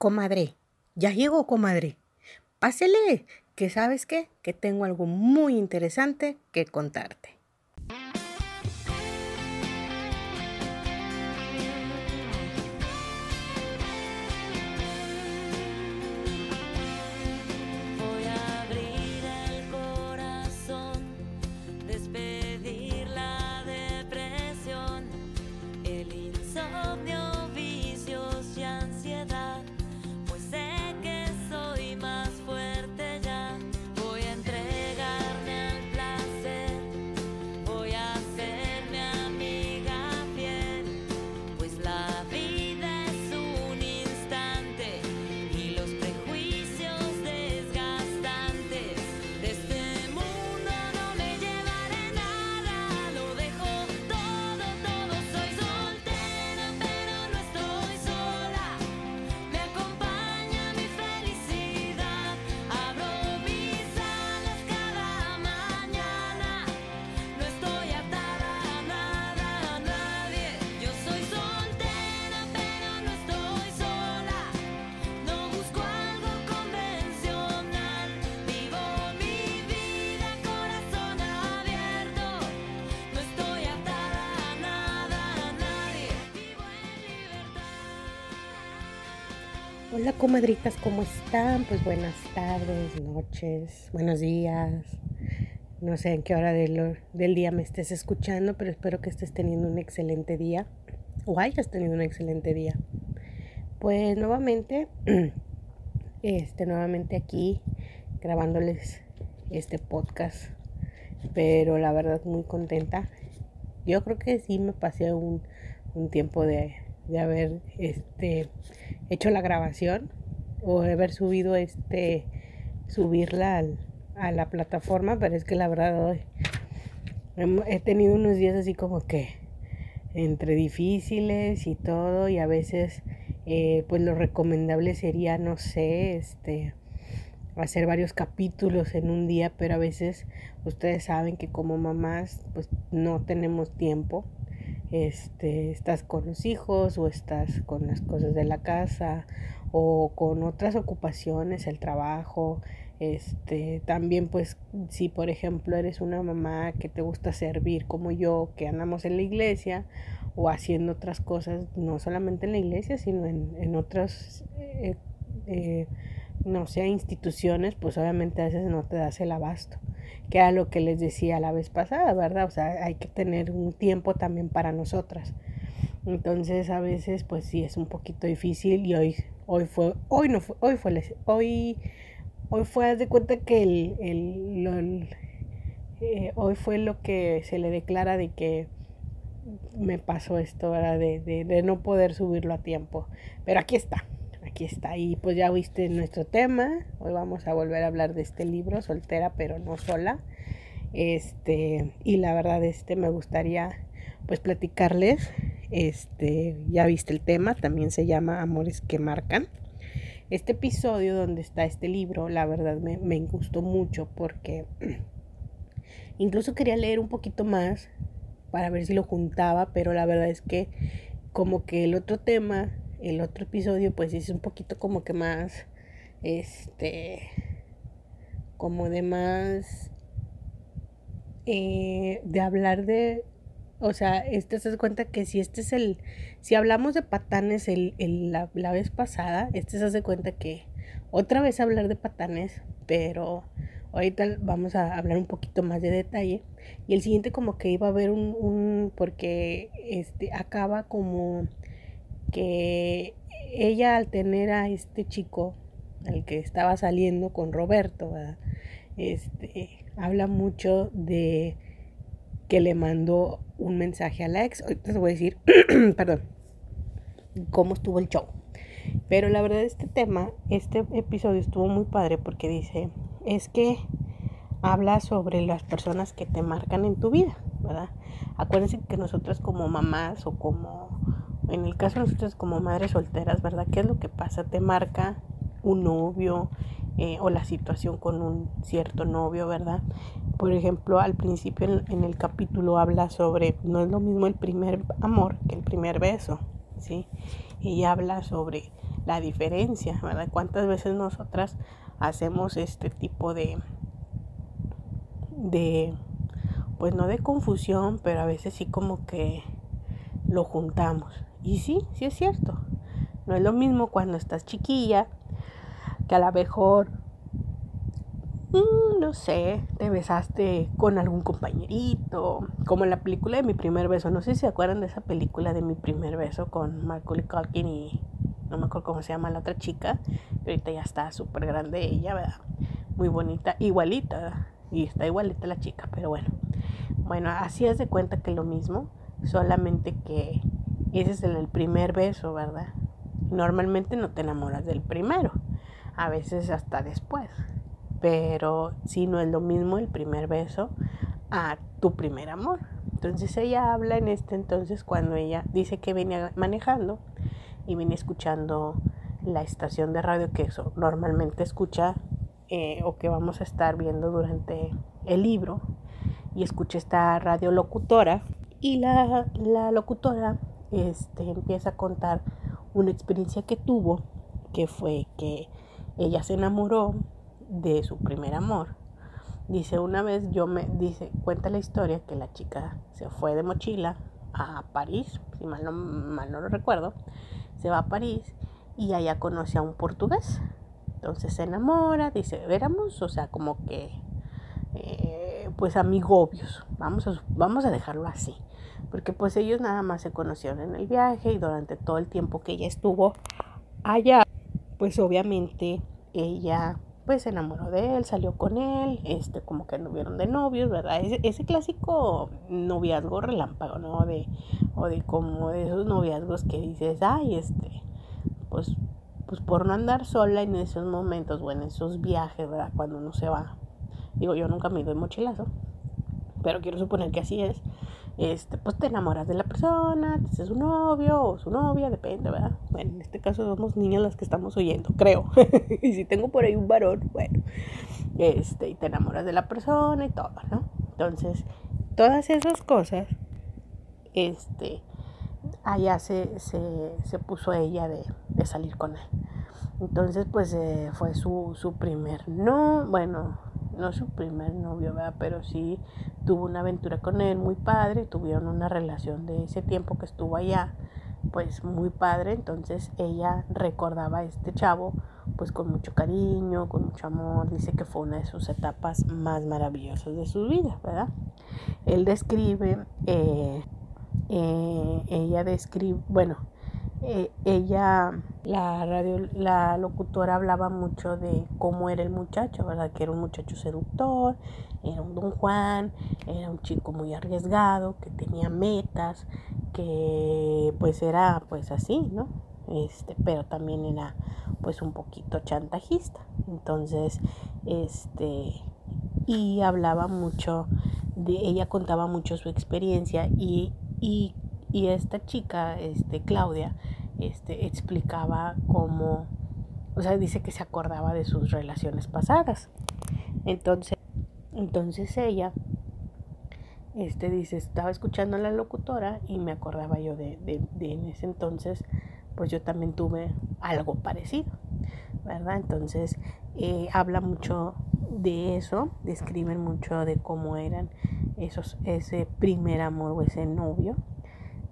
Comadre, ya llegó, comadre. Pásele, que sabes qué, que tengo algo muy interesante que contarte. Hola comadritas, ¿cómo están? Pues buenas tardes, noches, buenos días. No sé en qué hora del, día me estés escuchando, pero espero que estés teniendo un excelente día o hayas tenido un excelente día. Pues nuevamente, este, nuevamente aquí grabándoles este podcast, pero la verdad muy contenta. Yo creo que sí me pasé un, un tiempo de, de haber este hecho la grabación o haber subido este subirla a la plataforma pero es que la verdad hoy he tenido unos días así como que entre difíciles y todo y a veces eh, pues lo recomendable sería no sé este hacer varios capítulos en un día pero a veces ustedes saben que como mamás pues no tenemos tiempo este, estás con los hijos o estás con las cosas de la casa o con otras ocupaciones, el trabajo, este, también pues si por ejemplo eres una mamá que te gusta servir como yo, que andamos en la iglesia o haciendo otras cosas, no solamente en la iglesia, sino en, en otras, eh, eh, no sé, instituciones, pues obviamente a veces no te das el abasto que era lo que les decía la vez pasada, ¿verdad? O sea, hay que tener un tiempo también para nosotras. Entonces a veces pues sí es un poquito difícil y hoy hoy fue hoy no fue hoy fue hoy hoy fue de cuenta que el, el, eh, hoy fue lo que se le declara de que me pasó esto, ¿verdad? De, de no poder subirlo a tiempo. Pero aquí está aquí está. Y pues ya viste nuestro tema. Hoy vamos a volver a hablar de este libro, soltera pero no sola. Este, y la verdad, este me gustaría pues platicarles. Este, ya viste el tema, también se llama Amores que marcan. Este episodio donde está este libro, la verdad me, me gustó mucho porque incluso quería leer un poquito más para ver si lo juntaba, pero la verdad es que como que el otro tema el otro episodio pues es un poquito como que más, este, como de más, eh, de hablar de, o sea, este se das cuenta que si este es el, si hablamos de patanes el, la, la, vez pasada, este se hace cuenta que otra vez hablar de patanes, pero ahorita vamos a hablar un poquito más de detalle. Y el siguiente como que iba a haber un, un porque este acaba como que ella al tener a este chico, al que estaba saliendo con Roberto, este, habla mucho de que le mandó un mensaje a la ex. Ahorita te voy a decir, perdón, cómo estuvo el show. Pero la verdad este tema, este episodio estuvo muy padre porque dice, es que habla sobre las personas que te marcan en tu vida, ¿verdad? Acuérdense que nosotros como mamás o como en el caso de nosotros como madres solteras, ¿verdad? ¿Qué es lo que pasa? Te marca un novio eh, o la situación con un cierto novio, ¿verdad? Por ejemplo, al principio en, el capítulo habla sobre, no es lo mismo el primer amor que el primer beso, ¿sí? Y habla sobre la diferencia, ¿verdad? ¿Cuántas veces nosotras hacemos este tipo de, de, pues no de confusión, pero a veces sí como que lo juntamos. Y sí, sí es cierto. No es lo mismo cuando estás chiquilla, que a lo mejor, mm, no sé, te besaste con algún compañerito, como en la película de mi primer beso. No sé si se acuerdan de esa película de mi primer beso con Macaulay Culkin y no me acuerdo cómo se llama la otra chica, que ahorita ya está súper grande ella, ¿verdad? Muy bonita, igualita, y está igualita la chica, pero bueno. Bueno, así es de cuenta que lo mismo, solamente que ese es el primer beso, ¿verdad? Normalmente no te enamoras del primero, a veces hasta después, pero si no es lo mismo el primer beso a tu primer amor. Entonces ella habla en este entonces cuando ella dice que venía manejando y venía escuchando la estación de radio que eso normalmente escucha eh, o que vamos a estar viendo durante el libro y escucha esta radio locutora y la, la locutora este, empieza a contar una experiencia que tuvo que fue que ella se enamoró de su primer amor dice una vez yo me dice cuenta la historia que la chica se fue de mochila a París si mal no, mal no lo recuerdo se va a París y allá conoce a un portugués entonces se enamora, dice, éramos, o sea, como que, eh, pues amigobios, vamos vamos a dejarlo así. Porque pues ellos nada más se conocieron en el viaje y durante todo el tiempo que ella estuvo allá, pues obviamente ella pues se enamoró de él, salió con él, este, como que vieron de novios, ¿verdad? Ese, ese, clásico noviazgo relámpago, ¿no? De, o de como de esos noviazgos que dices, ay, este, pues pues por no andar sola en esos momentos o en esos viajes, ¿verdad? Cuando uno se va. Digo, yo nunca me de mochilazo, pero quiero suponer que así es. Este, pues te enamoras de la persona, te su novio o su novia, depende, ¿verdad? Bueno, en este caso somos niñas las que estamos oyendo, creo. y si tengo por ahí un varón, bueno, este, y te enamoras de la persona y todo, ¿no? Entonces, todas esas cosas, este, allá se, se, se puso ella de, de, salir con él. Entonces, pues eh, fue su, su primer, no, bueno, no su primer novio, ¿verdad? Pero sí tuvo una aventura con él muy padre, tuvieron una relación de ese tiempo que estuvo allá, pues muy padre, entonces ella recordaba a este chavo pues con mucho cariño, con mucho amor, dice que fue una de sus etapas más maravillosas de su vida, ¿verdad? Él describe eh, eh, ella describe, bueno, eh, ella, la radio, la locutora hablaba mucho de cómo era el muchacho, ¿verdad? Que era un muchacho seductor, era un don Juan, era un chico muy arriesgado, que tenía metas, que pues era pues así, ¿no? Este, pero también era pues un poquito chantajista. Entonces, este, y hablaba mucho de, ella contaba mucho su experiencia y y, esta chica, este, Claudia, este, explicaba cómo, o sea, dice que se acordaba de sus relaciones pasadas. Entonces, entonces ella, este, dice, estaba escuchando a la locutora y me acordaba yo de, de, de en ese entonces, pues yo también tuve algo parecido, ¿verdad? Entonces, eh, habla mucho de eso, describen mucho de cómo eran esos, ese primer amor o ese novio,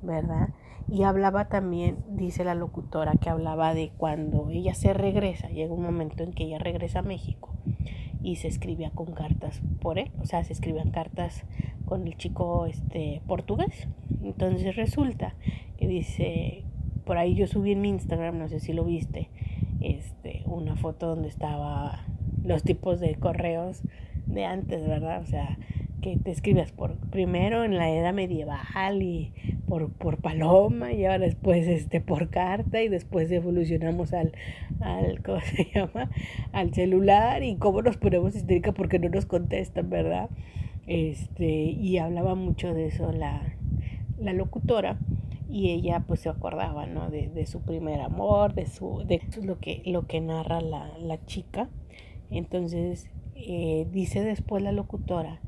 ¿verdad? Y hablaba también, dice la locutora, que hablaba de cuando ella se regresa, llega un momento en que ella regresa a México y se escribía con cartas por él, o sea, se escribían cartas con el chico este portugués. Entonces resulta que dice, por ahí yo subí en mi Instagram, no sé si lo viste, este, una foto donde estaba los tipos de correos de antes, ¿verdad? O sea, que te escribías por primero en la edad medieval y por, por paloma y ahora después este por carta y después evolucionamos al, al ¿cómo se llama? al celular y cómo nos ponemos histérica porque no nos contestan, ¿verdad? Este, y hablaba mucho de eso la, la locutora y ella pues se acordaba, ¿no? De, de su primer amor, de su, de lo que, lo que narra la, la chica. Entonces, eh, dice después la locutora,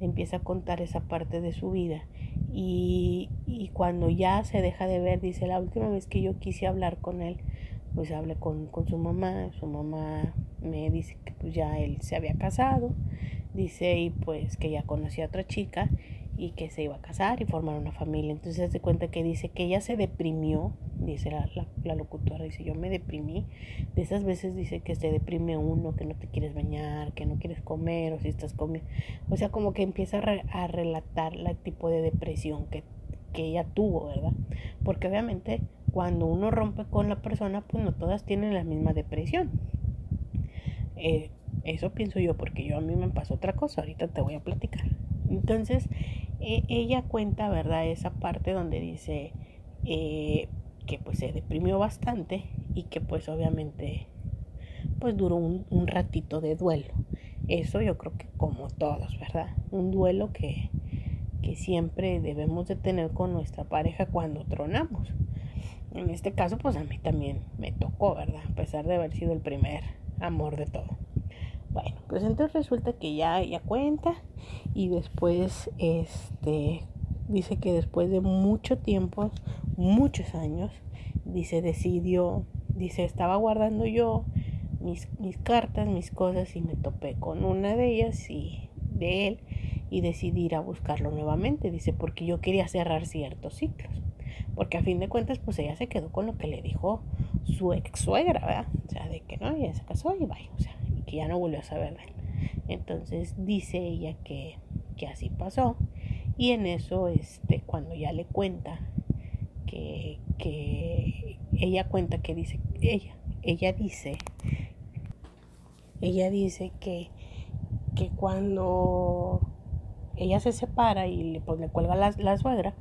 empieza a contar esa parte de su vida. Y, y, cuando ya se deja de ver, dice, la última vez que yo quise hablar con él pues hablé con, con su mamá, su mamá me dice que pues ya él se había casado, dice y pues que ya conocía a otra chica y que se iba a casar y formar una familia. Entonces se cuenta que dice que ella se deprimió, dice la, la, locutora, dice yo me deprimí. De esas veces dice que se deprime uno, que no te quieres bañar, que no quieres comer o si estás comiendo. O sea, como que empieza a, relatar el tipo de depresión que, que ella tuvo, ¿verdad? Porque obviamente cuando uno rompe con la persona, pues no todas tienen la misma depresión. Eh, eso pienso yo, porque yo a mí me pasó otra cosa, ahorita te voy a platicar. Entonces, e, ella cuenta, ¿verdad? Esa parte donde dice eh, que pues se deprimió bastante y que pues obviamente pues duró un, un, ratito de duelo. Eso yo creo que como todos, ¿verdad? Un duelo que, que siempre debemos de tener con nuestra pareja cuando tronamos. En este caso pues a mí también me tocó, ¿verdad? A pesar de haber sido el primer amor de todo. Bueno, pues entonces resulta que ya ella cuenta y después este dice que después de mucho tiempo, muchos años, dice decidió, dice estaba guardando yo mis, mis cartas, mis cosas y me topé con una de ellas y de él y decidí ir a buscarlo nuevamente, dice, porque yo quería cerrar ciertos ciclos. Porque a fin de cuentas, pues ella se quedó con lo que le dijo su ex suegra, ¿verdad? O sea, de que no, ella se casó y vaya, o sea, que ya no volvió a saber Entonces dice ella que, que así pasó. Y en eso, este, cuando ya le cuenta que, que ella cuenta que dice, ella, ella dice, ella dice que, que cuando ella se separa y le, pues, le cuelga la, la suegra,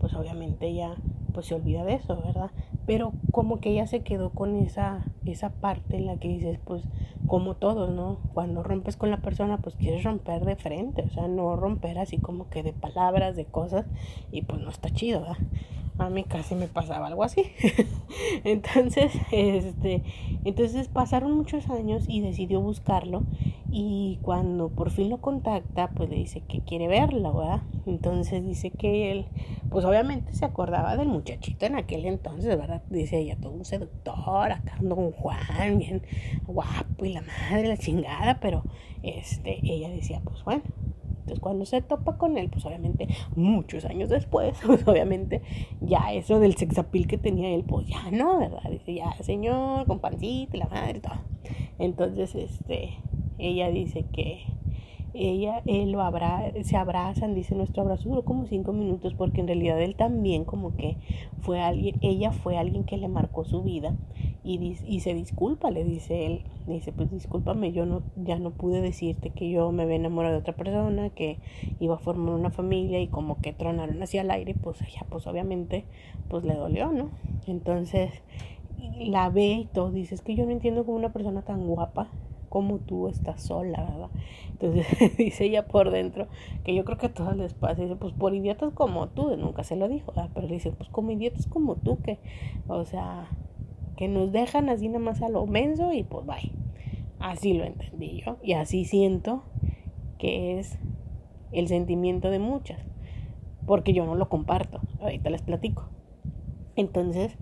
pues obviamente ella pues se olvida de eso, ¿verdad? Pero como que ella se quedó con esa, esa parte en la que dices, pues como todos, ¿no? Cuando rompes con la persona, pues quieres romper de frente, o sea, no romper así como que de palabras, de cosas, y pues no está chido, ¿verdad? A mí casi me pasaba algo así. entonces, este, entonces pasaron muchos años y decidió buscarlo y cuando por fin lo contacta, pues le dice que quiere verlo, ¿verdad? Entonces dice que él, pues obviamente se acordaba del muchachito en aquel entonces, ¿verdad? Dice ella, todo un seductor, acá un Juan, bien guapo y la madre, la chingada, pero este, ella decía, pues bueno, entonces cuando se topa con él, pues obviamente muchos años después, pues obviamente ya eso del sexapil que tenía él, pues ya no, ¿verdad? Dice, ya señor, con pancita, la madre, todo. Entonces, este, ella dice que ella, él lo abra, se abrazan, dice nuestro abrazo duró como cinco minutos porque en realidad él también como que fue alguien, ella fue alguien que le marcó su vida y, y se disculpa, le dice él, dice pues discúlpame, yo no, ya no pude decirte que yo me había enamorado de otra persona, que iba a formar una familia y como que tronaron hacia el aire, pues ella pues obviamente pues le dolió, ¿no? Entonces la ve y todo, dice, es que yo no entiendo cómo una persona tan guapa como tú estás sola, ¿verdad? Entonces dice ella por dentro, que yo creo que a todas les pasa, dice, pues por idiotas como tú, nunca se lo dijo, pero dice, pues como idiotas como tú, que, o sea, que nos dejan así nada más a lo menso y pues bye. Así lo entendí yo y así siento que es el sentimiento de muchas, porque yo no lo comparto, ahorita les platico. Entonces,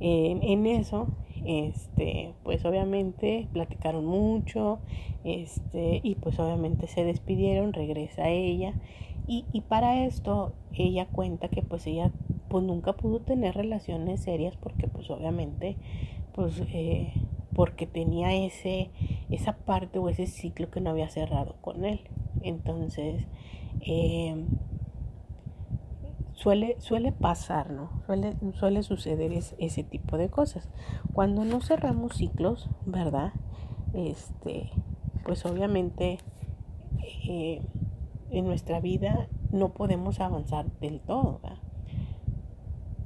en eso este, pues obviamente platicaron mucho, este, y pues obviamente se despidieron, regresa ella, y, y para esto ella cuenta que pues ella pues nunca pudo tener relaciones serias porque pues obviamente pues eh, porque tenía ese esa parte o ese ciclo que no había cerrado con él. Entonces eh, suele, suele pasar, ¿no? Suele, suele suceder ese tipo de cosas. Cuando no cerramos ciclos, ¿verdad? Este, pues obviamente eh, en nuestra vida no podemos avanzar del todo, ¿verdad?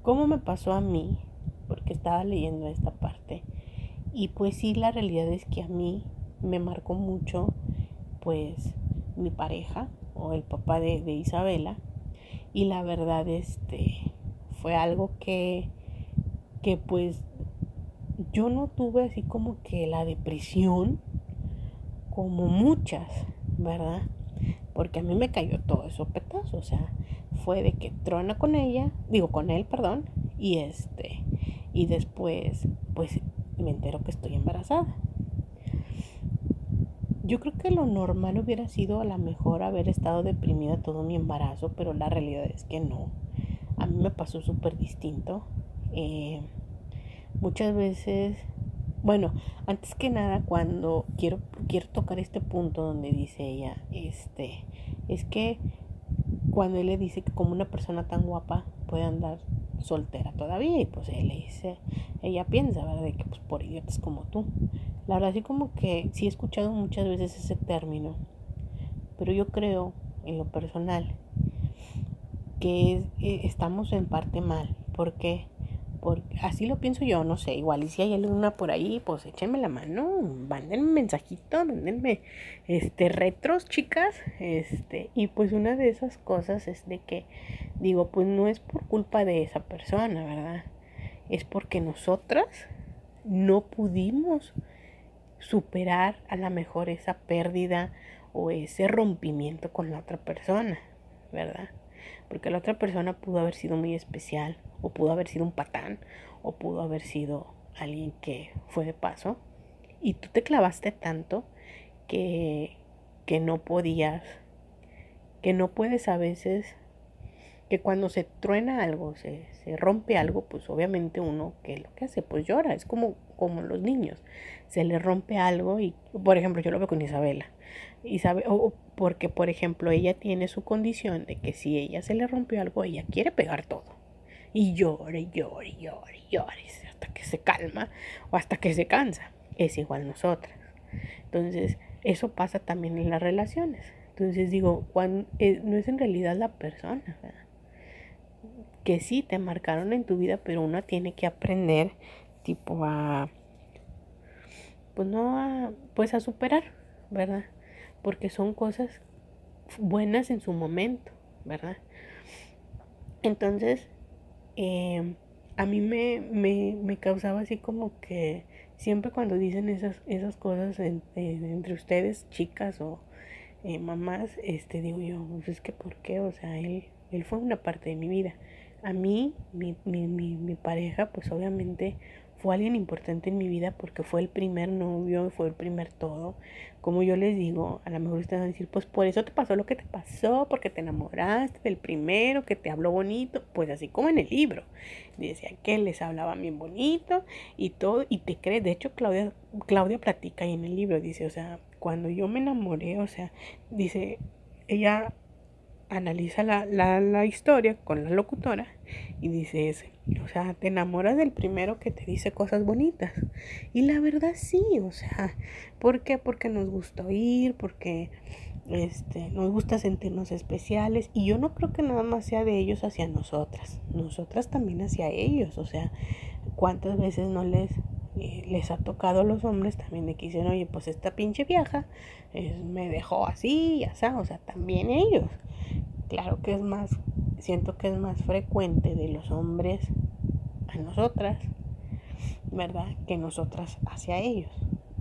¿Cómo me pasó a mí? Porque estaba leyendo esta parte. Y pues sí, la realidad es que a mí me marcó mucho, pues, mi pareja o el papá de, de Isabela y la verdad este fue algo que que pues yo no tuve así como que la depresión como muchas, ¿verdad? Porque a mí me cayó todo eso petazo, o sea, fue de que trona con ella, digo con él, perdón, y este y después pues me entero que estoy embarazada. Yo creo que lo normal hubiera sido a lo mejor haber estado deprimida todo mi embarazo, pero la realidad es que no. A mí me pasó súper distinto. Eh, muchas veces, bueno, antes que nada, cuando quiero, quiero tocar este punto donde dice ella, este, es que cuando él le dice que como una persona tan guapa puede andar soltera todavía, y pues él le dice, ella piensa, ¿verdad? De que pues por idiotas como tú. La verdad, así como que sí he escuchado muchas veces ese término, pero yo creo, en lo personal, que eh, estamos en parte mal. porque Porque así lo pienso yo, no sé, igual, y si hay alguna por ahí, pues échenme la mano, mándenme mensajito, mándenme este retros, chicas, este, y pues una de esas cosas es de que digo, pues no es por culpa de esa persona, ¿verdad? Es porque nosotras no pudimos superar a lo mejor esa pérdida o ese rompimiento con la otra persona, ¿verdad? Porque la otra persona pudo haber sido muy especial, o pudo haber sido un patán, o pudo haber sido alguien que fue de paso, y tú te clavaste tanto que, que no podías, que no puedes a veces que cuando se truena algo, se, se, rompe algo, pues obviamente uno, ¿qué es lo que hace? Pues llora, es como, como los niños, se le rompe algo y, por ejemplo, yo lo veo con Isabela, Isabel, o porque, por ejemplo, ella tiene su condición de que si ella se le rompió algo, ella quiere pegar todo, y llore, llore, llore, llore, hasta que se calma o hasta que se cansa, es igual nosotras. Entonces, eso pasa también en las relaciones. Entonces digo, cuando, eh, no es en realidad la persona, que sí te marcaron en tu vida, pero uno tiene que aprender tipo a pues no a pues a superar, ¿verdad? Porque son cosas buenas en su momento, ¿verdad? Entonces, eh, a mí me, me, me, causaba así como que siempre cuando dicen esas, esas cosas entre ustedes, chicas o eh, mamás, este digo yo, pues es que ¿por qué? O sea, él, él fue una parte de mi vida a mí, mi, mi, mi, mi, pareja, pues obviamente fue alguien importante en mi vida porque fue el primer novio, fue el primer todo. Como yo les digo, a lo mejor ustedes van a decir, pues por eso te pasó lo que te pasó, porque te enamoraste del primero, que te habló bonito, pues así como en el libro. Decía que les hablaba bien bonito y todo, y te crees, de hecho Claudia, Claudia platica ahí en el libro, dice, o sea, cuando yo me enamoré, o sea, dice, ella analiza la, la, la, historia con la locutora y dice, o sea, te enamoras del primero que te dice cosas bonitas. Y la verdad sí, o sea, ¿por qué? Porque nos gusta oír, porque este, nos gusta sentirnos especiales y yo no creo que nada más sea de ellos hacia nosotras, nosotras también hacia ellos, o sea, ¿cuántas veces no les les ha tocado a los hombres también de que dicen, oye, pues esta pinche vieja me dejó así, ya o sea, también ellos claro que es más, siento que es más frecuente de los hombres a nosotras, ¿verdad? Que nosotras hacia ellos.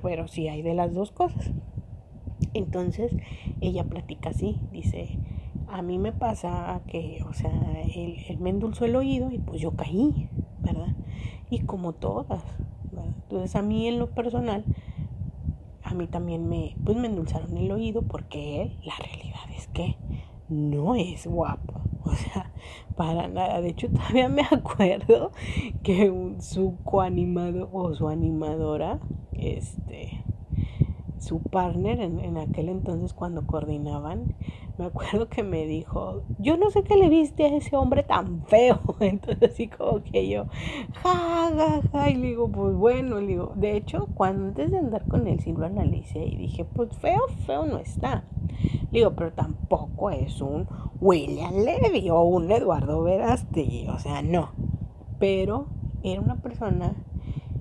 Pero sí hay de las dos cosas. Entonces, ella platica así, dice, a mí me pasa que, o sea, él, me endulzó el oído y pues yo caí, ¿verdad? Y como todas, Entonces a mí en lo personal, a mí también me, pues me endulzaron el oído porque él, la realidad es que no es guapo. O sea, para nada. De hecho, todavía me acuerdo que su coanimado o su animadora, este, su partner en, en, aquel entonces cuando coordinaban, me acuerdo que me dijo, yo no sé qué le viste a ese hombre tan feo. Entonces así como que yo, ja, ja, ja, y le digo, pues bueno, le digo, de hecho, cuando antes de andar con él sí lo analicé y dije, pues feo, feo no está. Le digo, pero tampoco es un William Levy o un Eduardo Verástegui, o sea, no. Pero era una persona,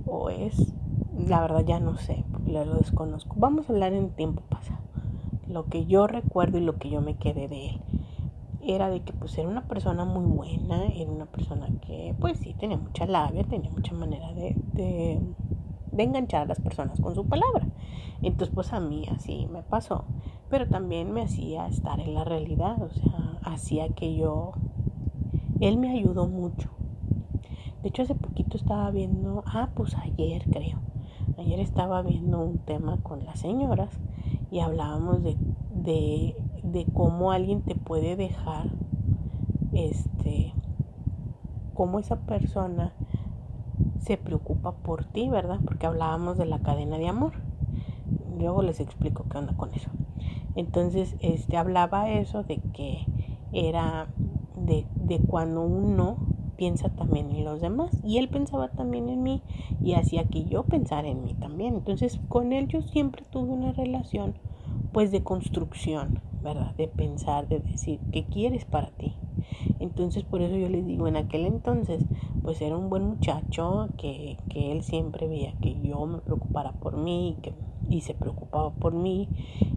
o es, la verdad ya no sé, lo desconozco. Vamos a hablar en tiempo pasado. Lo que yo recuerdo y lo que yo me quedé de él era de que pues era una persona muy buena, era una persona que pues sí tenía mucha labia, tenía mucha manera de, de, de enganchar a las personas con su palabra. Entonces pues a mí así me pasó pero también me hacía estar en la realidad, o sea, hacía que yo, él me ayudó mucho. De hecho, hace poquito estaba viendo, ah, pues ayer creo, ayer estaba viendo un tema con las señoras y hablábamos de, de, de cómo alguien te puede dejar, este, cómo esa persona se preocupa por ti, ¿verdad? Porque hablábamos de la cadena de amor. Luego les explico qué onda con eso. Entonces, este hablaba eso de que era de, de cuando uno piensa también en los demás y él pensaba también en mí y hacía que yo pensara en mí también. Entonces, con él yo siempre tuve una relación pues de construcción, ¿verdad? De pensar, de decir, ¿qué quieres para ti? Entonces por eso yo les digo, en aquel entonces, pues era un buen muchacho que, que él siempre veía que yo me preocupara por mí que, y se preocupaba por mí.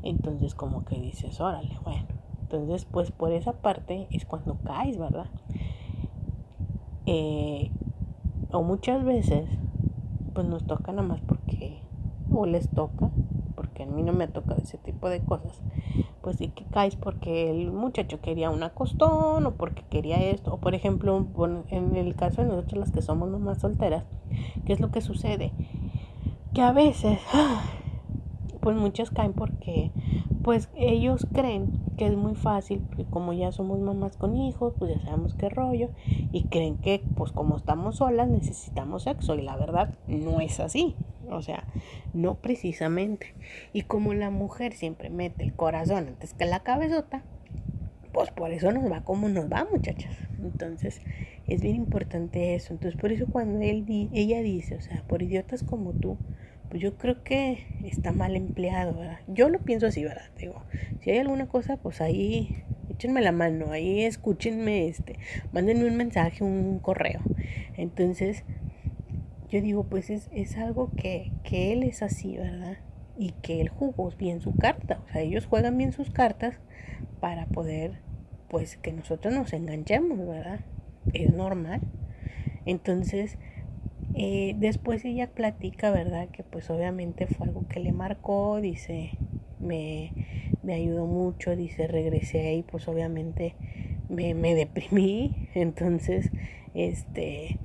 Entonces como que dices, órale, bueno. Entonces pues por esa parte es cuando caes, ¿verdad? Eh, o muchas veces pues nos toca nada más porque o les toca porque a mí no me toca ese tipo de cosas pues sí que caes porque el muchacho quería una costón o porque quería esto. O por ejemplo, en el caso de nosotros las que somos mamás solteras, ¿qué es lo que sucede? Que a veces, pues muchas caen porque pues ellos creen que es muy fácil, porque como ya somos mamás con hijos, pues ya sabemos qué rollo, y creen que pues como estamos solas necesitamos sexo, y la verdad no es así. O sea, no precisamente. Y como la mujer siempre mete el corazón antes que la cabezota, pues por eso nos va como nos va, muchachas. Entonces, es bien importante eso. Entonces, por eso cuando él ella dice, o sea, por idiotas como tú, yo creo que está mal empleado, ¿verdad? Yo lo pienso así, ¿verdad? Digo, si hay alguna cosa, pues ahí échenme la mano, ahí escúchenme, este, mándenme un mensaje, un correo. Entonces, yo digo, pues es, es algo que, que, él es así, ¿verdad? Y que él jugó bien su carta. O sea, ellos juegan bien sus cartas para poder, pues, que nosotros nos enganchemos, ¿verdad? Es normal. Entonces, eh, después ella platica, ¿verdad? Que pues obviamente fue algo que le marcó, dice, me, me ayudó mucho, dice, regresé y pues obviamente me, me deprimí. Entonces, este,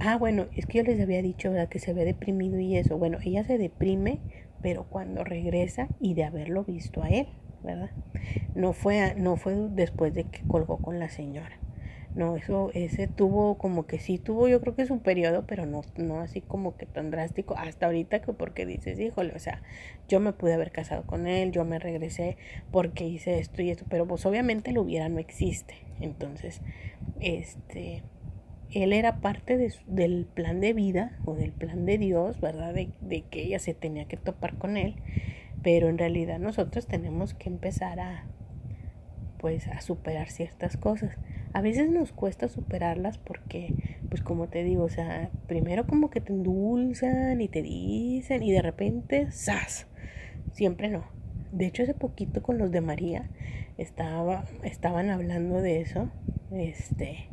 Ah, bueno, es que yo les había dicho, ¿verdad? Que se había deprimido y eso. Bueno, ella se deprime, pero cuando regresa y de haberlo visto a él, ¿verdad? No fue, no fue después de que colgó con la señora. No, eso, ese tuvo como que sí tuvo, yo creo que su periodo, pero no, no así como que tan drástico hasta ahorita que porque dices, híjole, o sea, yo me pude haber casado con él, yo me regresé porque hice esto y esto, pero pues obviamente lo hubiera no existe. Entonces, este, él era parte del plan de vida o del plan de Dios, ¿verdad? De, de, que ella se tenía que topar con él, pero en realidad nosotros tenemos que empezar a, pues, a superar ciertas cosas. A veces nos cuesta superarlas porque, pues como te digo, o sea, primero como que te endulzan y te dicen y de repente, ¡zas! Siempre no. De hecho, hace poquito con los de María estaba, estaban hablando de eso. Este,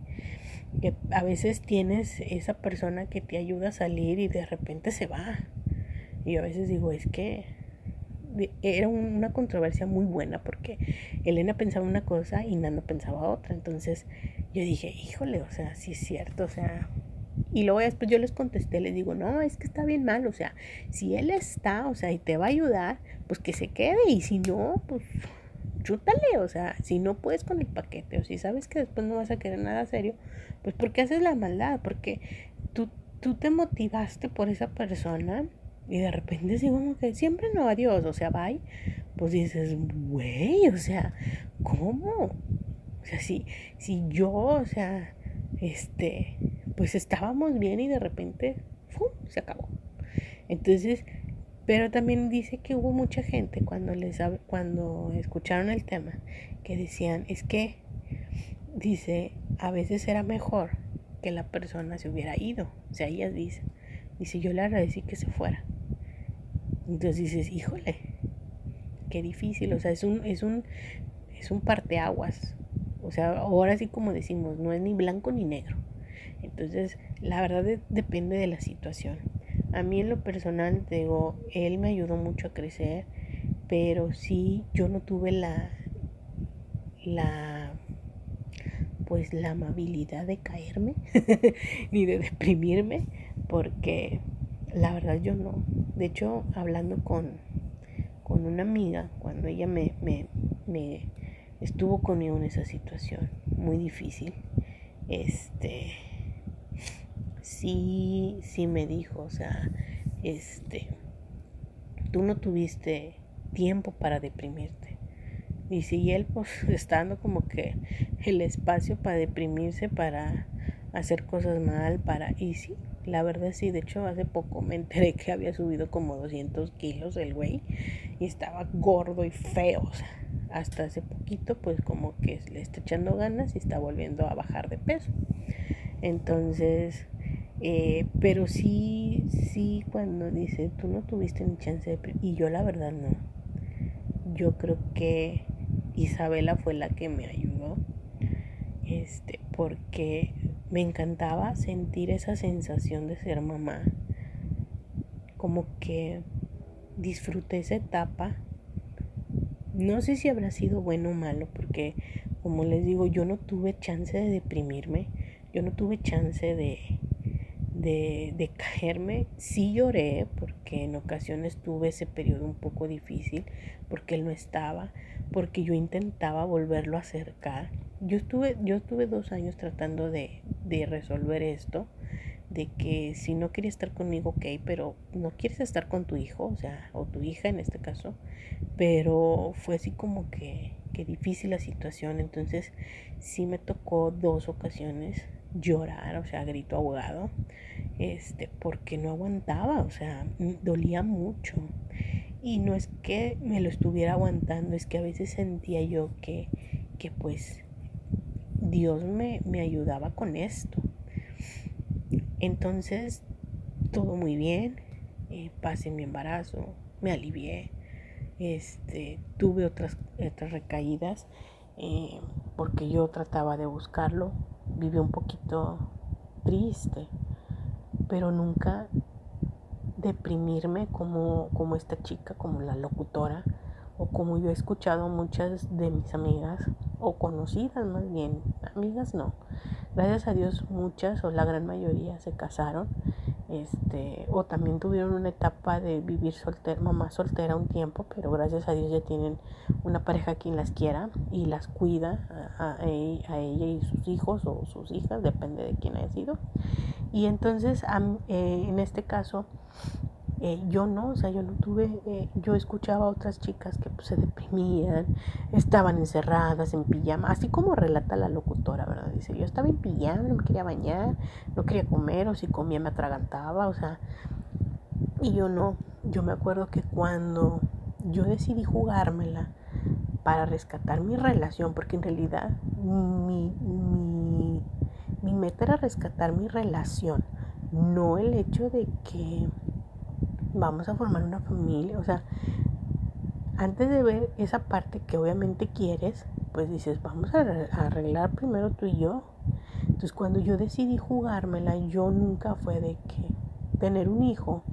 que a veces tienes esa persona que te ayuda a salir y de repente se va. Y a veces digo, es que era una controversia muy buena porque Elena pensaba una cosa y Nando pensaba otra. Entonces yo dije, híjole, o sea, sí es cierto, o sea. Y luego después yo les contesté, les digo, no, es que está bien mal, o sea, si él está, o sea, y te va a ayudar, pues que se quede, y si no, pues chútale, o sea, si no puedes con el paquete o si sabes que después no vas a querer nada serio, pues porque haces la maldad, porque tú, tú te motivaste por esa persona y de repente digo como que siempre no, adiós, o sea, bye, pues dices, güey, o sea, ¿cómo? O sea, si, si yo, o sea, este, pues estábamos bien y de repente, ¡fum! se acabó. Entonces, pero también dice que hubo mucha gente cuando les cuando escucharon el tema que decían, es que dice, a veces era mejor que la persona se hubiera ido. O sea, ellas dicen, dice, yo le agradecí que se fuera. Entonces dices, híjole, qué difícil, o sea, es un es un es un parteaguas. O sea, ahora sí como decimos, no es ni blanco ni negro. Entonces, la verdad depende de la situación. A mí en lo personal, digo, él me ayudó mucho a crecer, pero sí, yo no tuve la, la, pues la amabilidad de caerme, ni de deprimirme, porque la verdad yo no. De hecho, hablando con, con una amiga, cuando ella me, me, me estuvo conmigo en esa situación muy difícil, este, sí, sí me dijo, o sea, este, tú no tuviste tiempo para deprimirte. Y si él pues está dando como que el espacio para deprimirse, para hacer cosas mal, para... Y sí, la verdad sí, de hecho hace poco me enteré que había subido como 200 kilos el güey y estaba gordo y feo. Hasta hace poquito pues como que le está echando ganas y está volviendo a bajar de peso. Entonces, eh, pero sí, sí cuando dice, tú no tuviste ni chance de... Y yo la verdad no. Yo creo que Isabela fue la que me ayudó. Este, porque me encantaba sentir esa sensación de ser mamá. Como que disfruté esa etapa. No sé si habrá sido bueno o malo, porque como les digo, yo no tuve chance de deprimirme, yo no tuve chance de, de, de caerme. Sí lloré, porque en ocasiones tuve ese periodo un poco difícil, porque él no estaba, porque yo intentaba volverlo a acercar yo estuve, yo estuve dos años tratando de, de resolver esto, de que si no quería estar conmigo, ok, pero no quieres estar con tu hijo, o sea, o tu hija en este caso, pero fue así como que, que difícil la situación, entonces sí me tocó dos ocasiones llorar, o sea, grito ahogado, este, porque no aguantaba, o sea, dolía mucho. Y no es que me lo estuviera aguantando, es que a veces sentía yo que, que pues Dios me, ayudaba con esto. Entonces, todo muy bien, eh, pasé mi embarazo, me alivié, este, tuve otras, otras recaídas eh, porque yo trataba de buscarlo, viví un poquito triste, pero nunca deprimirme como, como esta chica, como la locutora, o como yo he escuchado muchas de mis amigas o conocidas más bien, amigas no. Gracias a Dios muchas o la gran mayoría se casaron, este, o también tuvieron una etapa de vivir soltera, mamá soltera un tiempo, pero gracias a Dios ya tienen una pareja quien las quiera y las cuida a, a, ella y sus hijos o sus hijas, depende de quién haya sido. Y entonces eh, en este caso eh, yo no, o sea, yo no tuve, eh, yo escuchaba a otras chicas que pues, se deprimían, estaban encerradas en pijama, así como relata la locutora, ¿verdad? Dice, yo estaba en pijama, no me quería bañar, no quería comer, o si comía me atragantaba, o sea, y yo no, yo me acuerdo que cuando yo decidí jugármela para rescatar mi relación, porque en realidad mi, mi, mi meta era rescatar mi relación, no el hecho de que vamos a formar una familia, o sea, antes de ver esa parte que obviamente quieres, pues dices, vamos a arreglar primero tú y yo. Entonces cuando yo decidí jugármela, yo nunca fue de que tener un hijo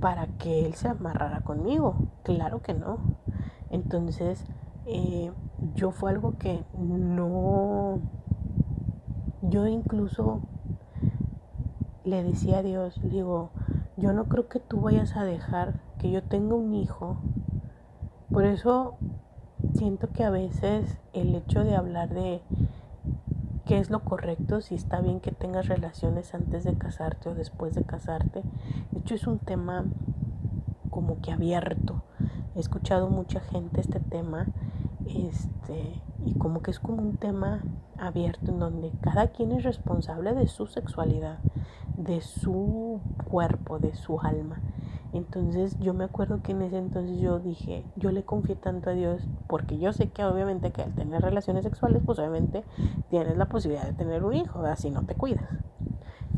para que él se amarrara conmigo. Claro que no. Entonces, eh, yo fue algo que no, yo incluso le decía a Dios, digo, yo no creo que tú vayas a dejar que yo tenga un hijo. Por eso siento que a veces el hecho de hablar de qué es lo correcto, si está bien que tengas relaciones antes de casarte o después de casarte, de hecho es un tema como que abierto. He escuchado mucha gente este tema este, y como que es como un tema abierto en donde cada quien es responsable de su sexualidad de su cuerpo, de su alma. Entonces yo me acuerdo que en ese entonces yo dije, yo le confié tanto a Dios, porque yo sé que obviamente que al tener relaciones sexuales, pues obviamente tienes la posibilidad de tener un hijo, así no te cuidas.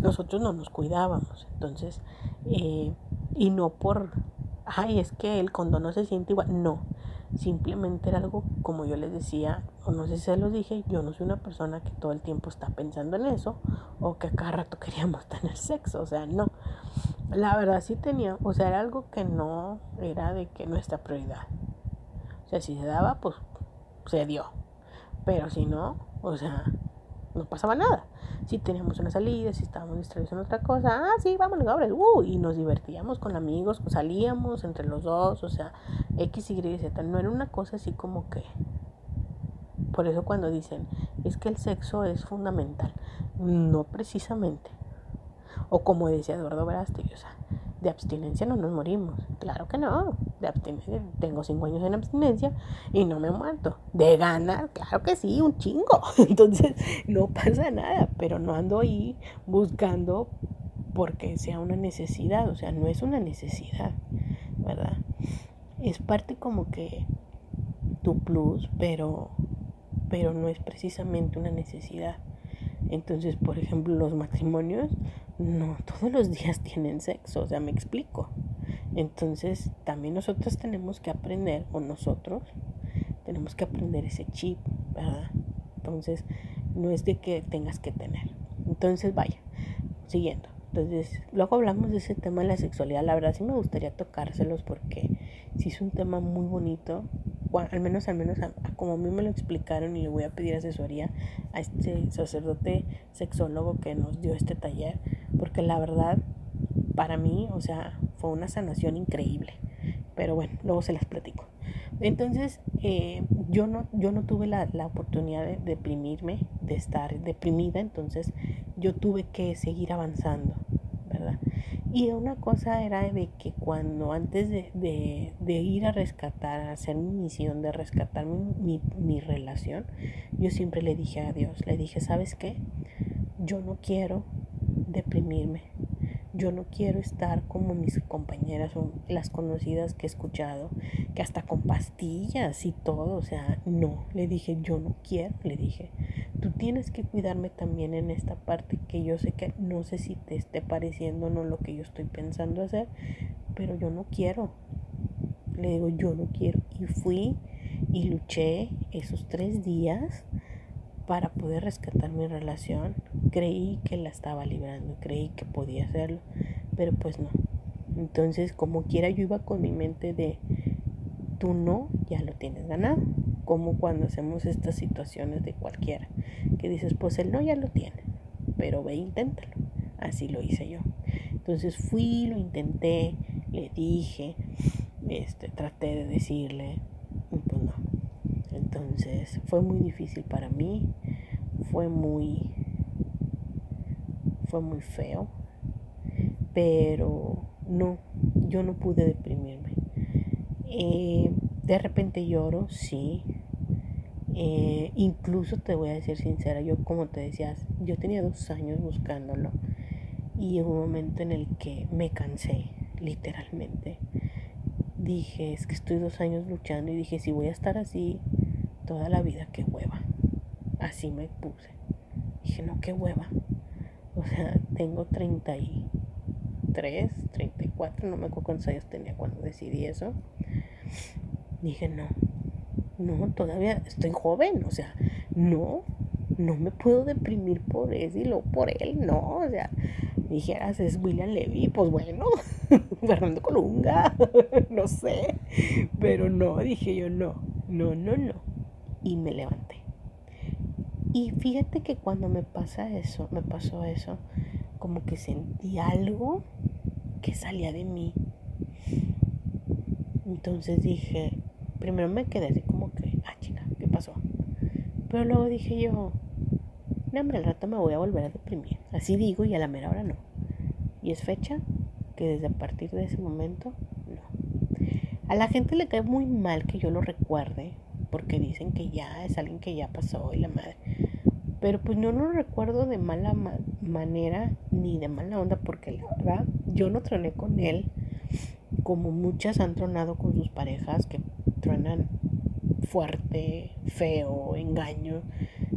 Nosotros no nos cuidábamos, entonces, eh, y no por, ay, es que el condón no se siente igual, no, Simplemente era algo, como yo les decía, o no sé si se los dije, yo no soy una persona que todo el tiempo está pensando en eso o que a cada rato queríamos tener sexo, o sea, no. La verdad sí tenía, o sea, era algo que no era de que nuestra prioridad. O sea, si se daba, pues se dio. Pero si no, o sea, no pasaba nada. Si teníamos una salida, si estábamos distraídos en otra cosa, ah, sí, vámonos, ahora, uh, y nos divertíamos con amigos, pues salíamos entre los dos, o sea, X, Y, Z. No era una cosa así como que. Por eso cuando dicen, es que el sexo es fundamental, no precisamente. O como decía Eduardo Verástegui, o sea, de abstinencia no nos morimos. Claro que no. De abstinencia, tengo cinco años en abstinencia y no me muerto. De ganar, claro que sí, un chingo. Entonces no pasa nada, pero no ando ahí buscando porque sea una necesidad. O sea, no es una necesidad, ¿verdad? Es parte como que tu plus, pero, pero no es precisamente una necesidad. Entonces, por ejemplo, los matrimonios no todos los días tienen sexo, o sea, me explico. Entonces, también nosotros tenemos que aprender, o nosotros tenemos que aprender ese chip, ¿verdad? Entonces, no es de que tengas que tener. Entonces, vaya, siguiendo. Entonces, luego hablamos de ese tema de la sexualidad. La verdad sí me gustaría tocárselos porque sí es un tema muy bonito al menos, al menos como a mí me lo explicaron y le voy a pedir asesoría a este sacerdote sexólogo que nos dio este taller, porque la verdad, para mí, o sea, fue una sanación increíble. Pero bueno, luego se las platico. Entonces, eh, yo, no, yo no tuve la, la oportunidad de deprimirme, de estar deprimida, entonces yo tuve que seguir avanzando. Y una cosa era de que cuando antes de, ir a rescatar, a hacer mi misión de rescatar mi, mi, relación, yo siempre le dije a Dios, le dije, ¿sabes qué? Yo no quiero deprimirme, yo no quiero estar como mis compañeras o las conocidas que he escuchado, que hasta con pastillas y todo, o sea, no, le dije, yo no quiero, le dije, tú tienes que cuidarme también en esta parte que yo sé que no sé si te esté pareciendo no lo que yo estoy pensando hacer, pero yo no quiero. Le digo, yo no quiero. Y fui y luché esos tres días para poder rescatar mi relación. Creí que la estaba librando, creí que podía hacerlo, pero pues no. Entonces, como quiera, yo iba con mi mente de, tú no, ya lo tienes ganado como cuando hacemos estas situaciones de cualquiera, que dices, pues él no ya lo tiene, pero ve, inténtalo. Así lo hice yo. Entonces fui, lo intenté, le dije, este, traté de decirle, pues no. Entonces fue muy difícil para mí, fue muy, fue muy feo, pero no, yo no pude deprimirme. Eh, de repente lloro, sí, eh, incluso te voy a decir sincera, yo como te decías, yo tenía dos años buscándolo y hubo un momento en el que me cansé, literalmente. Dije, es que estoy dos años luchando y dije, si voy a estar así toda la vida, qué hueva. Así me puse. Dije, no, qué hueva. O sea, tengo 33, 34, no me acuerdo cuántos años tenía cuando decidí eso. Dije, no, no, todavía estoy joven, o sea, no, no me puedo deprimir por eso y luego por él, no, o sea, dijeras es William Levy, pues bueno, Fernando Colunga, no sé, pero no, dije yo no, no, no, no, y me levanté. Y fíjate que cuando me pasa eso, me pasó eso, como que sentí algo que salía de mí. Entonces dije, primero me quedé así como que, ah, chica, ¿qué pasó? Pero luego dije yo, no, hombre, al rato me voy a volver a deprimir. Así digo y a la mera hora no. Y es fecha que desde a partir de ese momento, no. A la gente le cae muy mal que yo lo recuerde, porque dicen que ya es alguien que ya pasó y la madre. Pero pues no lo recuerdo de mala manera ni de mala onda, porque la verdad yo no troné con él como muchas han tronado con sus parejas, que truenan fuerte, feo, engaño.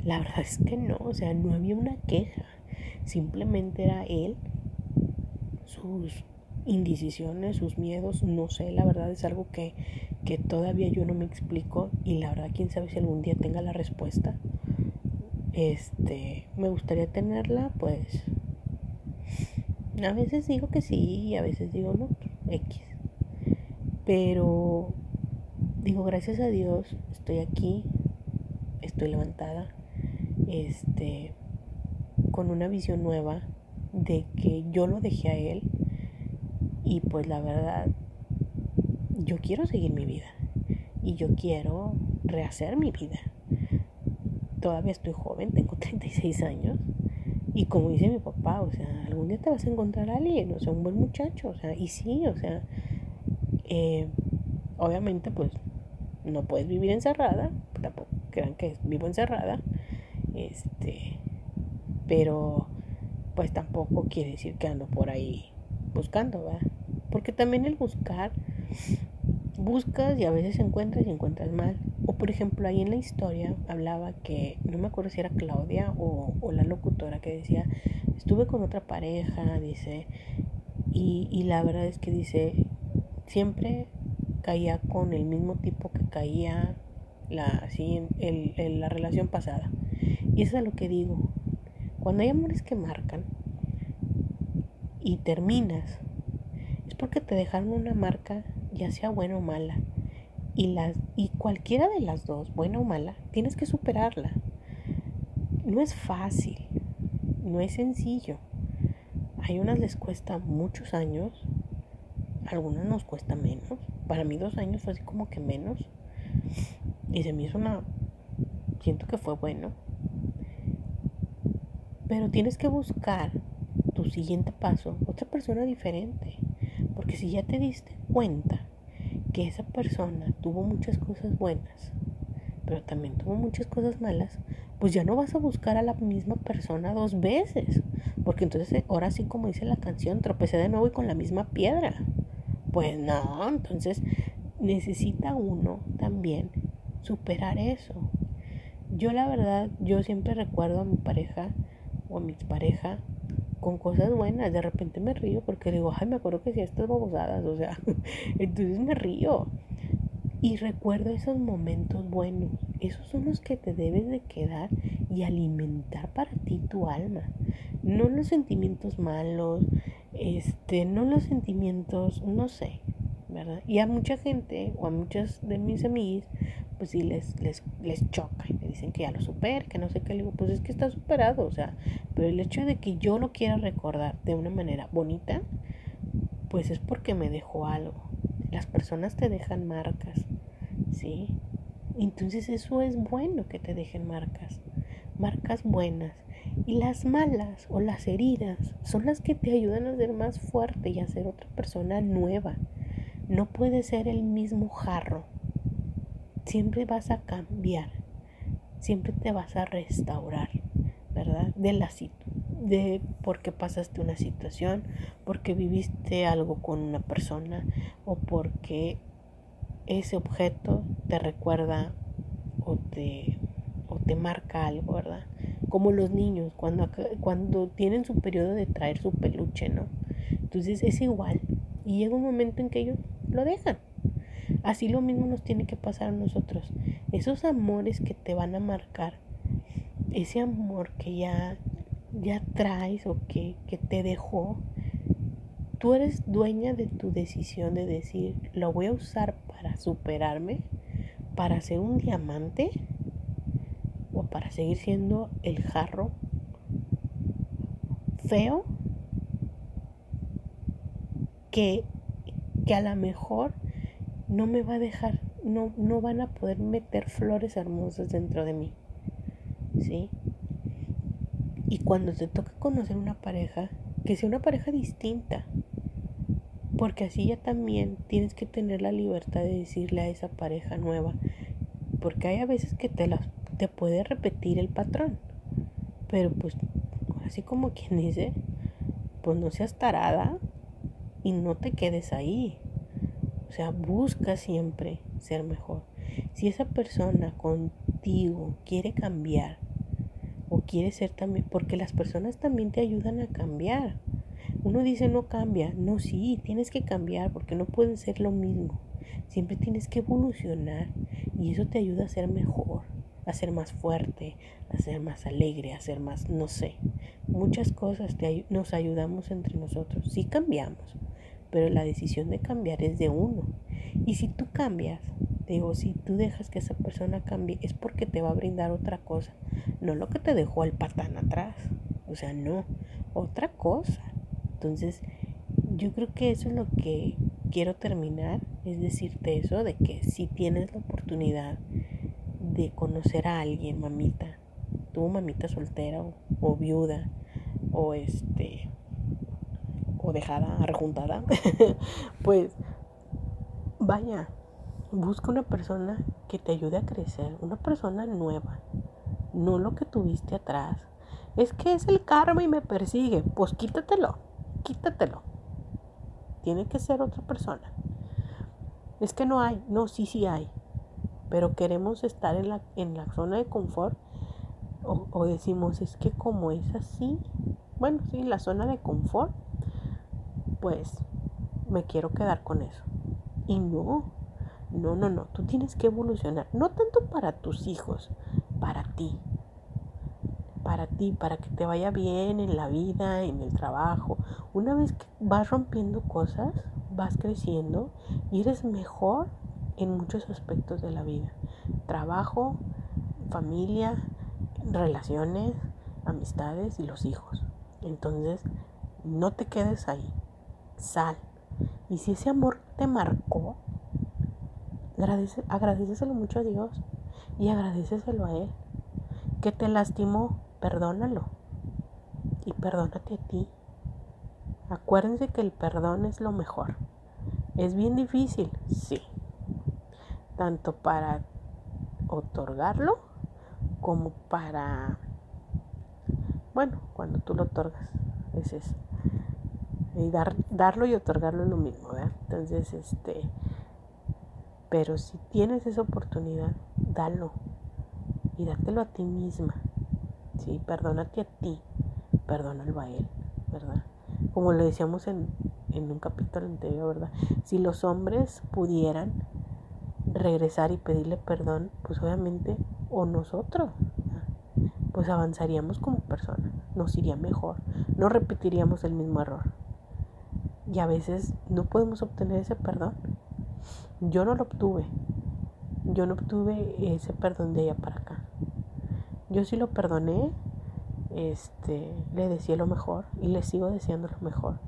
La verdad es que no, o sea, no había una queja. Simplemente era él, sus indecisiones, sus miedos, no sé, la verdad es algo que, que todavía yo no me explico y la verdad quién sabe si algún día tenga la respuesta. Este, me gustaría tenerla, pues a veces digo que sí y a veces digo no, X. Pero digo, gracias a Dios estoy aquí, estoy levantada. Este, con una visión nueva de que yo lo dejé a él y pues la verdad yo quiero seguir mi vida y yo quiero rehacer mi vida. Todavía estoy joven, tengo 36 años y como dice mi papá, o sea, algún día te vas a encontrar a alguien, o sea, un buen muchacho, o sea, y sí, o sea, eh, obviamente pues no puedes vivir encerrada, tampoco crean que vivo encerrada, este, pero pues tampoco quiere decir que ando por ahí buscando, ¿verdad? Porque también el buscar, buscas y a veces encuentras y encuentras mal. O por ejemplo, ahí en la historia hablaba que, no me acuerdo si era Claudia o, la locutora que decía, estuve con otra pareja, dice, y, y la verdad es que dice, siempre caía con el mismo tipo que caía la, así, en, la relación pasada. Y eso es lo que digo. Cuando hay amores que marcan y terminas, es porque te dejaron una marca, ya sea buena o mala. Y, las, y cualquiera de las dos, buena o mala, tienes que superarla. No es fácil, no es sencillo. Hay unas les cuesta muchos años, algunas nos cuesta menos. Para mí dos años fue así como que menos. Y se me hizo una... Siento que fue bueno. Pero tienes que buscar tu siguiente paso, otra persona diferente. Porque si ya te diste cuenta que esa persona tuvo muchas cosas buenas, pero también tuvo muchas cosas malas, pues ya no vas a buscar a la misma persona dos veces. Porque entonces ahora sí como dice la canción, tropecé de nuevo y con la misma piedra. Pues no, entonces necesita uno también superar eso. Yo la verdad, yo siempre recuerdo a mi pareja o a mi pareja con cosas buenas. De repente me río porque digo, ay, me acuerdo que si estas babosadas, o sea, entonces me río. Y recuerdo esos momentos buenos. Esos son los que te debes de quedar y alimentar para ti tu alma. No los sentimientos malos, este, no los sentimientos, no sé, ¿verdad? Y a mucha gente o a muchas de mis amigas pues sí les, les, les choca y me dicen que ya lo super, que no sé qué. Le digo, pues es que está superado, o sea, pero el hecho de que yo lo quiera recordar de una manera bonita, pues es porque me dejó algo. Las personas te dejan marcas, ¿sí? Entonces eso es bueno que te dejen marcas, marcas buenas. Y las malas o las heridas son las que te ayudan a ser más fuerte y a ser otra persona nueva. No puede ser el mismo jarro siempre vas a cambiar, siempre te vas a restaurar, ¿verdad? De la de porque pasaste una situación, porque viviste algo con una persona o porque ese objeto te recuerda o te, o te marca algo, ¿verdad? Como los niños, cuando, cuando tienen su periodo de traer su peluche, ¿no? Entonces es igual. Y llega un momento en que ellos lo dejan. Así lo mismo nos tiene que pasar a nosotros. Esos amores que te van a marcar, ese amor que ya, ya traes o que, que te dejó, tú eres dueña de tu decisión de decir, lo voy a usar para superarme, para ser un diamante o para seguir siendo el jarro feo que, que a lo mejor no me va a dejar, no, no van a poder meter flores hermosas dentro de mí. ¿Sí? Y cuando te toca conocer una pareja, que sea una pareja distinta. Porque así ya también tienes que tener la libertad de decirle a esa pareja nueva. Porque hay a veces que te, las, te puede repetir el patrón. Pero pues, así como quien dice, pues no seas tarada y no te quedes ahí. O sea, busca siempre ser mejor. Si esa persona contigo quiere cambiar o quiere ser también, porque las personas también te ayudan a cambiar. Uno dice no cambia, no sí, tienes que cambiar porque no pueden ser lo mismo. Siempre tienes que evolucionar y eso te ayuda a ser mejor, a ser más fuerte, a ser más alegre, a ser más, no sé, muchas cosas te, nos ayudamos entre nosotros. Sí cambiamos, pero la decisión de cambiar es de uno. Y si tú cambias, digo, si tú dejas que esa persona cambie, es porque te va a brindar otra cosa, no lo que te dejó el patán atrás. O sea, no, otra cosa. Entonces, yo creo que eso es lo que quiero terminar, es decirte eso, de que si tienes la oportunidad de conocer a alguien, mamita, tú mamita soltera o, viuda, o este, o dejada, arrejuntada, pues vaya, busca una persona que te ayude a crecer, una persona nueva, no lo que tuviste atrás. Es que es el karma y me persigue, pues quítatelo, quítatelo. Tiene que ser otra persona. Es que no hay, no, sí, sí hay. Pero queremos estar en la, en la zona de confort o, o decimos, es que como es así, bueno, sí, la zona de confort, pues me quiero quedar con eso. Y no, no, no, no, tú tienes que evolucionar, no tanto para tus hijos, para ti, para ti, para que te vaya bien en la vida, en el trabajo. Una vez que vas rompiendo cosas, vas creciendo y eres mejor en muchos aspectos de la vida. Trabajo, familia, relaciones, amistades y los hijos. Entonces, no te quedes ahí. Sal. Y si ese amor te marcó, agradece, agradeceselo mucho a Dios y agradeceselo a Él. Que te lastimó, perdónalo. Y perdónate a ti. Acuérdense que el perdón es lo mejor. ¿Es bien difícil? Sí. Tanto para otorgarlo como para... Bueno, cuando tú lo otorgas, es eso. Y dar, darlo y otorgarlo es lo mismo, ¿verdad? Entonces, este... Pero si tienes esa oportunidad, dalo. Y dátelo a ti misma. Sí, perdónate a ti. Perdónalo a él, ¿verdad? como le decíamos en, un capítulo anterior, ¿verdad? Si los hombres pudieran regresar y pedirle perdón, pues obviamente, o nosotros, pues avanzaríamos como personas, nos iría mejor, no repetiríamos el mismo error. Y a veces no podemos obtener ese perdón. Yo no lo obtuve. Yo no obtuve ese perdón de ella para acá. Yo sí lo perdoné este, le decía lo mejor y le sigo deseando lo mejor.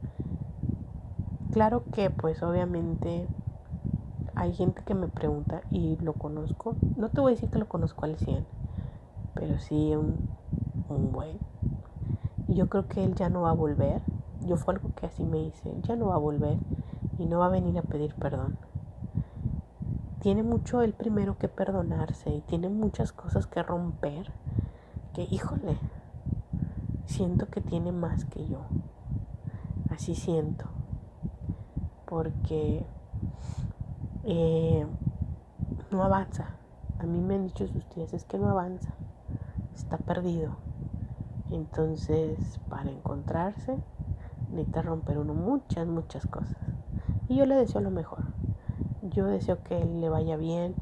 Claro que pues obviamente hay gente que me pregunta y lo conozco. No te voy a decir que lo conozco al 100, pero sí un, un buen. Y yo creo que él ya no va a volver. Yo fue algo que así me hice. Ya no va a volver y no va a venir a pedir perdón. Tiene mucho él primero que perdonarse y tiene muchas cosas que romper. Que híjole, siento que tiene más que yo. Así siento. Porque eh, no avanza. A mí me han dicho sus tías, es que no avanza. Está perdido. Entonces, para encontrarse, necesita romper uno muchas, muchas cosas. Y yo le deseo lo mejor. Yo deseo que le vaya bien,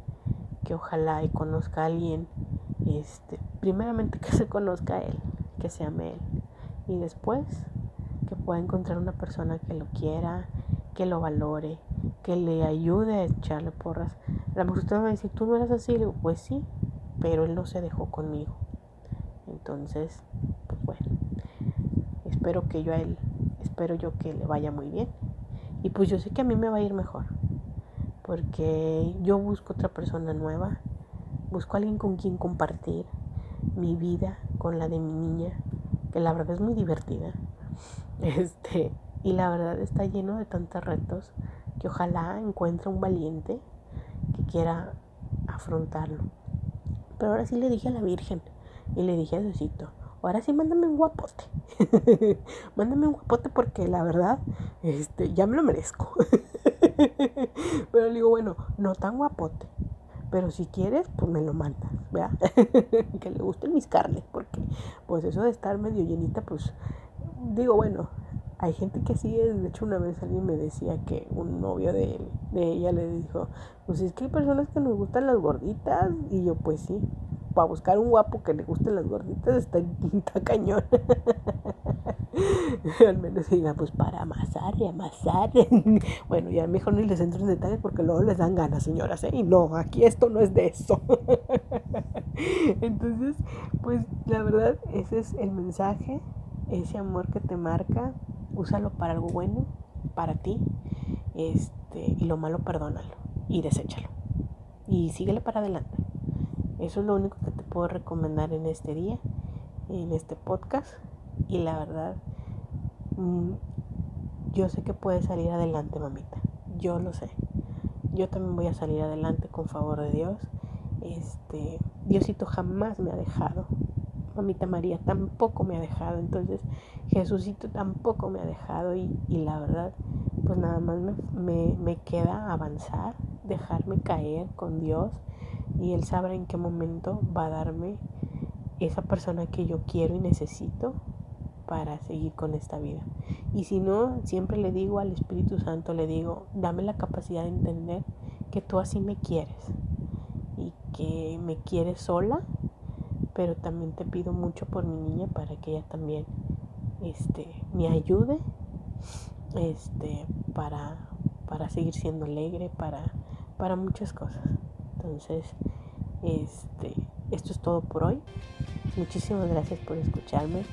que ojalá y conozca a alguien, este, primeramente que se conozca a él, que se ame él. Y después que pueda encontrar una persona que lo quiera, que lo valore, que le ayude a echarle porras. A lo mejor usted va a decir, tú no eras así. Le digo, pues sí, pero él no se dejó conmigo. Entonces, pues bueno, espero que yo a él, espero yo que le vaya muy bien. Y pues yo sé que a mí me va a ir mejor. Porque yo busco otra persona nueva, busco a alguien con quien compartir mi vida, con la de mi niña, que la verdad es muy divertida. Este, y la verdad está lleno de tantos retos que ojalá encuentre un valiente que quiera afrontarlo. Pero ahora sí le dije a la Virgen y le dije a Diosito, ahora sí mándame un guapote. mándame un guapote porque la verdad, este, ya me lo merezco. Pero le digo, bueno, no tan guapote. Pero si quieres, pues me lo mandas, ¿verdad? que le gusten mis carnes, porque pues eso de estar medio llenita, pues digo, bueno, hay gente que sí es, de hecho una vez alguien me decía que un novio de, él, de ella le dijo, pues es que hay personas que nos gustan las gorditas, y yo pues sí, para buscar un guapo que le gusten las gorditas está, está cañón. Al menos diga, pues para amasar y amasar. bueno, ya mejor ni les entro en detalles porque luego les dan ganas, señoras. ¿eh? Y no, aquí esto no es de eso. Entonces, pues la verdad, ese es el mensaje. ese amor que te marca, úsalo para algo bueno, para ti, este, y lo malo perdónalo y deséchalo. Y síguele para adelante. Eso es lo único que te puedo recomendar en este día, en este podcast. Y la verdad, mm, yo sé que puedes salir adelante, mamita. Yo lo sé. Yo también voy a salir adelante con favor de Dios. Este, Diosito jamás me ha dejado. Mamita María tampoco me ha dejado. Entonces, Jesucito tampoco me ha dejado. Y, la verdad, pues nada más me, me queda avanzar, dejarme caer con Dios. Y Él sabrá en qué momento va a darme esa persona que yo quiero y necesito para seguir con esta vida. Y si no, siempre le digo al Espíritu Santo, le digo, dame la capacidad de entender que tú así me quieres y que me quieres sola, pero también te pido mucho por mi niña para que ella también este, me ayude este, para, para seguir siendo alegre, para, para muchas cosas. Entonces, este, esto es todo por hoy. Muchísimas gracias por escucharme,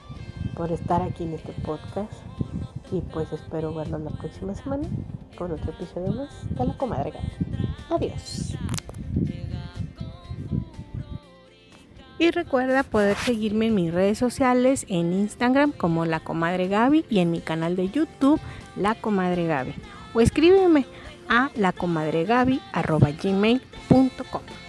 por estar aquí en este podcast y pues espero verlos la próxima semana con otro episodio más de La Comadre Gaby. Adiós. Y recuerda poder seguirme en mis redes sociales, en Instagram como La Comadre Gaby y en mi canal de YouTube La Comadre Gaby. O escríbeme a lacomadregaby.gmail.com